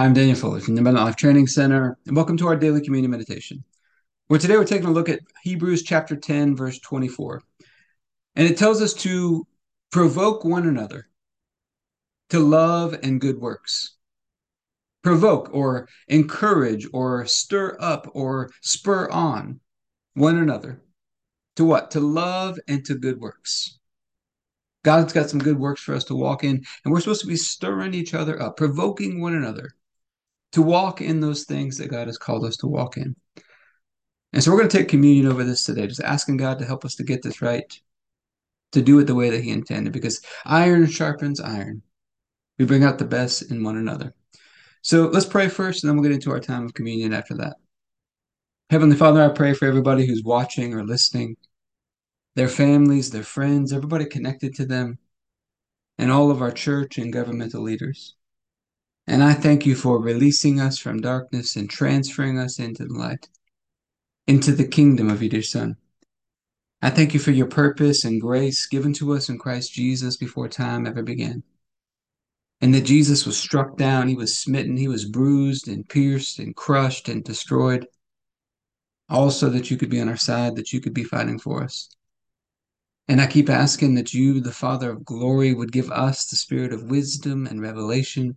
I'm Daniel Fuller from the Abundant Life Training Center, and welcome to our daily communion meditation. Where today we're taking a look at Hebrews chapter 10, verse 24. And it tells us to provoke one another to love and good works. Provoke or encourage or stir up or spur on one another to what? To love and to good works. God's got some good works for us to walk in, and we're supposed to be stirring each other up, provoking one another to walk in those things that God has called us to walk in. And so we're going to take communion over this today, just asking God to help us to get this right, to do it the way that He intended, because iron sharpens iron. We bring out the best in one another. So let's pray first, and then we'll get into our time of communion after that. Heavenly Father, I pray for everybody who's watching or listening their families, their friends, everybody connected to them, and all of our church and governmental leaders. And I thank you for releasing us from darkness and transferring us into the light, into the kingdom of your dear Son. I thank you for your purpose and grace given to us in Christ Jesus before time ever began. And that Jesus was struck down, he was smitten, he was bruised and pierced and crushed and destroyed. Also, that you could be on our side, that you could be fighting for us. And I keep asking that you, the Father of glory, would give us the spirit of wisdom and revelation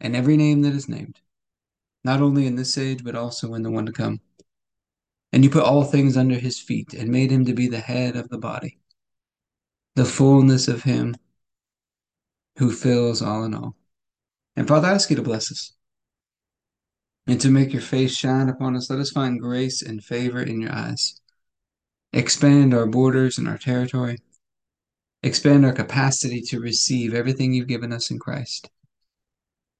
and every name that is named, not only in this age, but also in the one to come. And you put all things under his feet and made him to be the head of the body, the fullness of him who fills all in all. And Father, I ask you to bless us and to make your face shine upon us. Let us find grace and favor in your eyes. Expand our borders and our territory expand our capacity to receive everything you've given us in Christ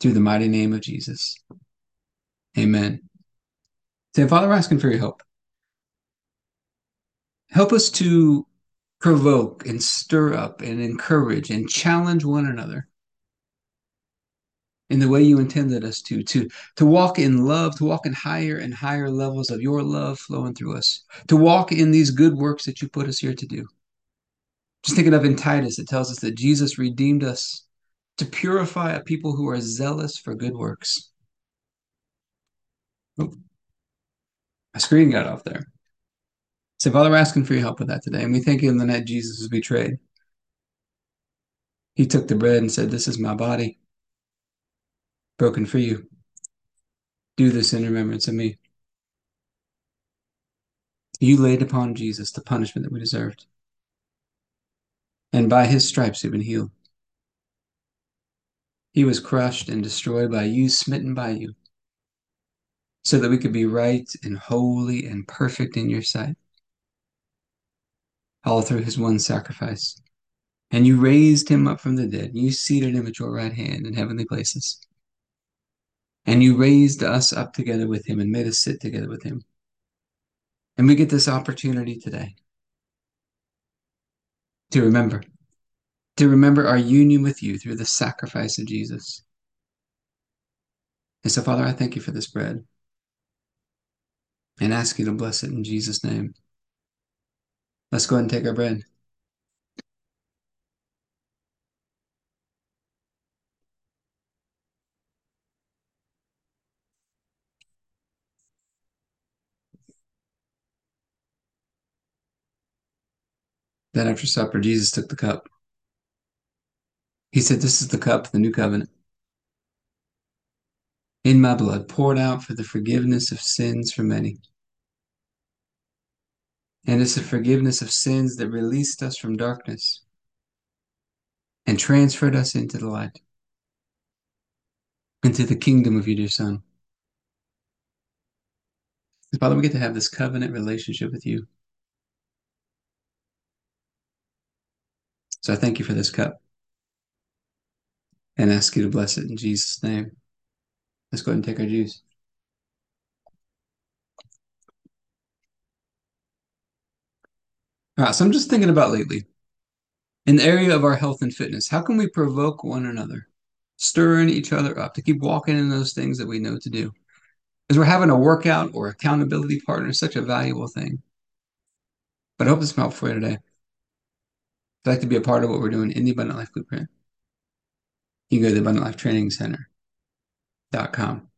Through the mighty name of Jesus. Amen. Say, Father, we're asking for your help. Help us to provoke and stir up and encourage and challenge one another in the way you intended us to, to, to walk in love, to walk in higher and higher levels of your love flowing through us, to walk in these good works that you put us here to do. Just thinking of in Titus, it tells us that Jesus redeemed us to purify a people who are zealous for good works. Oh, my screen got off there. So, Father, we're asking for your help with that today. And we thank you in the night Jesus was betrayed. He took the bread and said, This is my body, broken for you. Do this in remembrance of me. You laid upon Jesus the punishment that we deserved and by his stripes we've been healed. He was crushed and destroyed by you, smitten by you, so that we could be right and holy and perfect in your sight, all through his one sacrifice. And you raised him up from the dead. and You seated him at your right hand in heavenly places. And you raised us up together with him and made us sit together with him. And we get this opportunity today to remember, to remember our union with you through the sacrifice of Jesus. And so, Father, I thank you for this bread and ask you to bless it in Jesus' name. Let's go ahead and take our bread. Then after supper, Jesus took the cup. He said, This is the cup, the new covenant. in my blood, poured out for the forgiveness of sins for many. And it's the forgiveness of sins that released us from darkness and transferred us into the light, into the kingdom of your dear Son. Father, we get to have this covenant relationship with you. So I thank you for this cup and ask you to bless it in Jesus' name. Let's go ahead and take our juice. All right, so I'm just thinking about lately in the area of our health and fitness, how can we provoke one another, stirring each other up to keep walking in those things that we know to do? Because we're having a workout or accountability partner is such a valuable thing. But I hope this helped for you today. You'd like to be a part of what we're doing in the Abundant Life Blueprint, you can go to the Abundant Life Training Center.com.